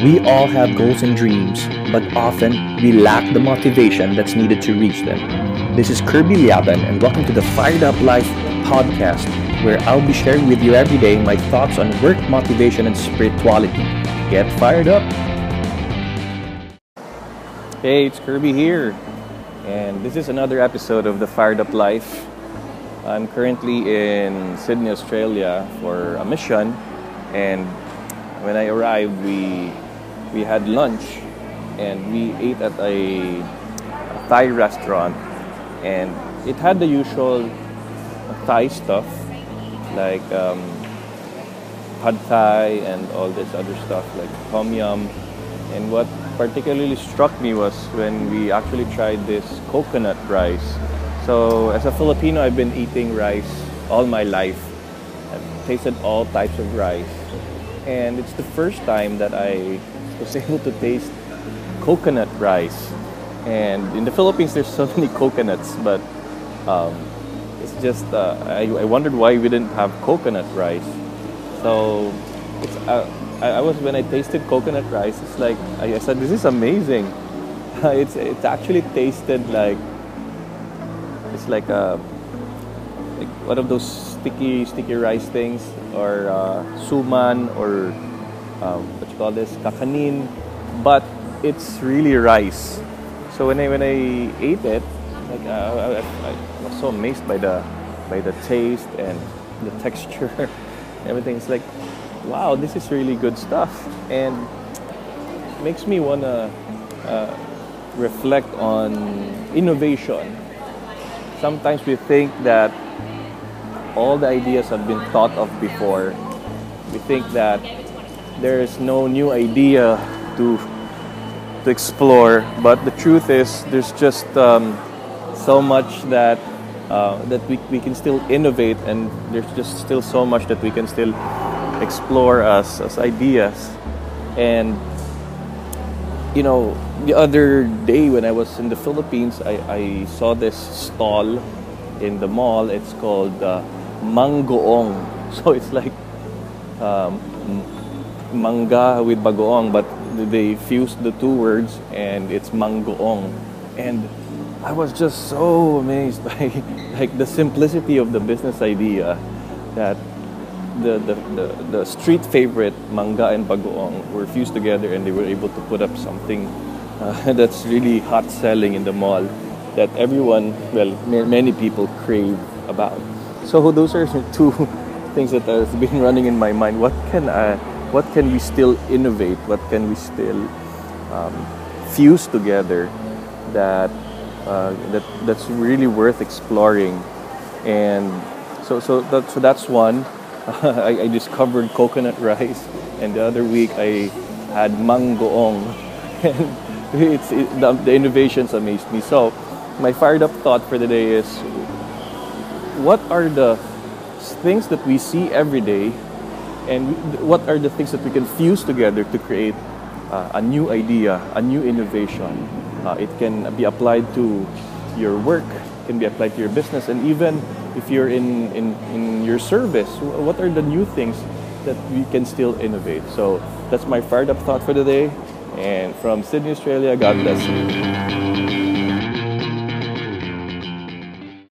We all have goals and dreams, but often we lack the motivation that's needed to reach them. This is Kirby Liaban, and welcome to the Fired Up Life podcast, where I'll be sharing with you every day my thoughts on work, motivation, and spirituality. Get fired up! Hey, it's Kirby here, and this is another episode of the Fired Up Life. I'm currently in Sydney, Australia for a mission, and when I arrived, we we had lunch and we ate at a, a Thai restaurant and it had the usual Thai stuff like um, pad Thai and all this other stuff like tom yum. And what particularly struck me was when we actually tried this coconut rice. So as a Filipino, I've been eating rice all my life. I've tasted all types of rice. And it's the first time that I was able to taste coconut rice. And in the Philippines, there's so many coconuts, but um, it's just uh, I, I, wondered why we didn't have coconut rice. So it's uh, I, I, was when I tasted coconut rice, it's like I, said, this is amazing. it's it's actually tasted like it's like a like one of those sticky sticky rice things or uh, suman or um, call this kakanin, but it's really rice. So when I when I ate it, like uh, I, I, was so amazed by the by the taste and the texture, everything. It's like, wow, this is really good stuff, and makes me wanna uh, reflect on innovation. Sometimes we think that all the ideas have been thought of before. We think that there is no new idea to to explore. But the truth is, there's just um, so much that uh, that we, we can still innovate, and there's just still so much that we can still explore as as ideas. And you know, the other day when I was in the Philippines, I, I saw this stall in the mall. It's called uh, Mangoong. So it's like um, manga with bagoong, but they fused the two words and it's mangoong. And I was just so amazed by like the simplicity of the business idea that the, the, the, the street favorite manga and bagoong were fused together and they were able to put up something uh, that's really hot selling in the mall that everyone, well, many people crave about. So those are two things that has been running in my mind. What can I what can we still innovate? What can we still um, fuse together that uh, that that's really worth exploring? And so so that, so that's one. I, I, discovered coconut rice, and the other week I had mangoong, and it's it, the, the innovations amazed me. So my fired up thought for the day is: what are the things that we see every day and what are the things that we can fuse together to create uh, a new idea, a new innovation. Uh, it can be applied to your work, can be applied to your business, and even if you're in, in, in your service, what are the new things that we can still innovate? So that's my fired up thought for the day. And from Sydney, Australia, God bless you.